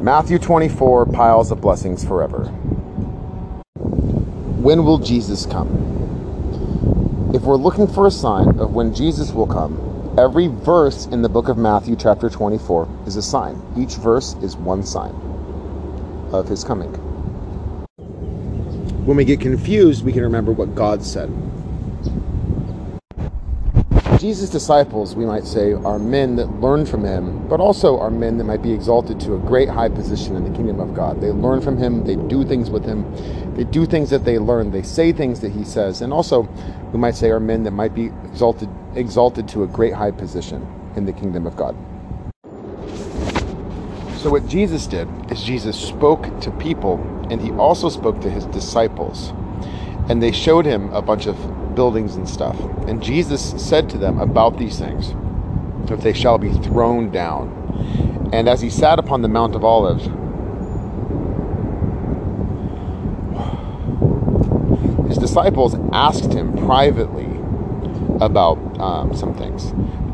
Matthew 24 piles of blessings forever. When will Jesus come? If we're looking for a sign of when Jesus will come, every verse in the book of Matthew, chapter 24, is a sign. Each verse is one sign of his coming. When we get confused, we can remember what God said. Jesus' disciples, we might say, are men that learn from him, but also are men that might be exalted to a great high position in the kingdom of God. They learn from him, they do things with him, they do things that they learn, they say things that he says, and also we might say are men that might be exalted exalted to a great high position in the kingdom of God. So what Jesus did is Jesus spoke to people and he also spoke to his disciples. And they showed him a bunch of buildings and stuff. And Jesus said to them about these things that they shall be thrown down. And as he sat upon the Mount of Olives, his disciples asked him privately about um, some things.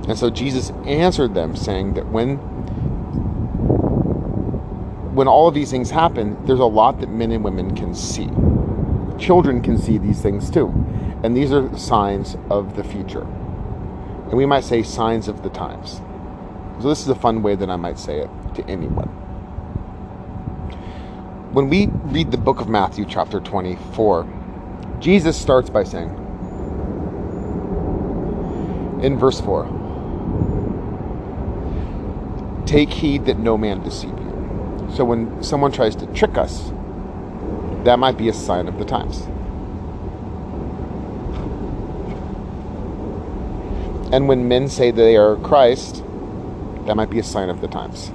And so Jesus answered them, saying that when when all of these things happen, there's a lot that men and women can see. Children can see these things too. And these are signs of the future. And we might say signs of the times. So, this is a fun way that I might say it to anyone. When we read the book of Matthew, chapter 24, Jesus starts by saying, in verse 4, Take heed that no man deceive you. So, when someone tries to trick us, that might be a sign of the times. And when men say they are Christ, that might be a sign of the times.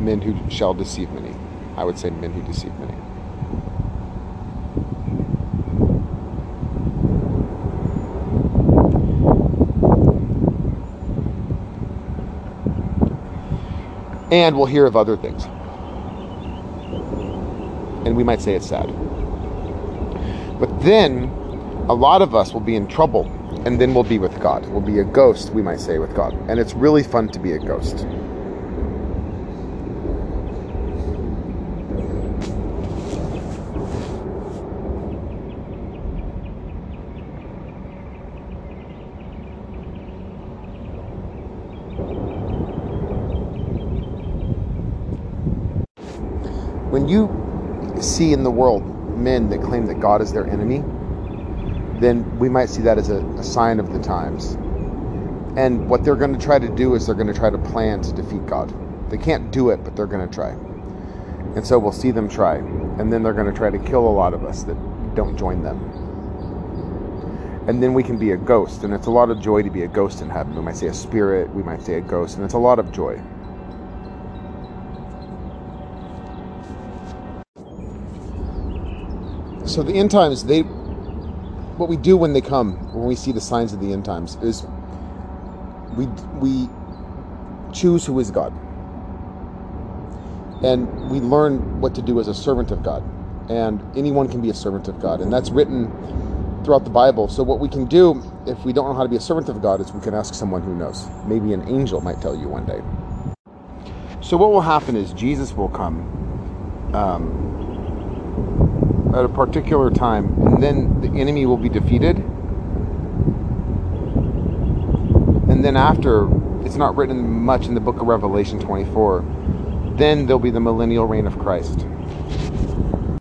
Men who shall deceive many. I would say men who deceive many. And we'll hear of other things. And we might say it's sad. But then a lot of us will be in trouble and then we'll be with God. We'll be a ghost, we might say, with God. And it's really fun to be a ghost. When you see in the world men that claim that God is their enemy, then we might see that as a, a sign of the times. And what they're going to try to do is they're going to try to plan to defeat God. They can't do it, but they're going to try. And so we'll see them try. And then they're going to try to kill a lot of us that don't join them. And then we can be a ghost. And it's a lot of joy to be a ghost in heaven. We might say a spirit, we might say a ghost, and it's a lot of joy. So the end times, they what we do when they come, when we see the signs of the end times, is we we choose who is God, and we learn what to do as a servant of God. And anyone can be a servant of God, and that's written throughout the Bible. So what we can do if we don't know how to be a servant of God is we can ask someone who knows. Maybe an angel might tell you one day. So what will happen is Jesus will come. Um, at a particular time, and then the enemy will be defeated. And then after, it's not written much in the book of Revelation 24, then there'll be the millennial reign of Christ.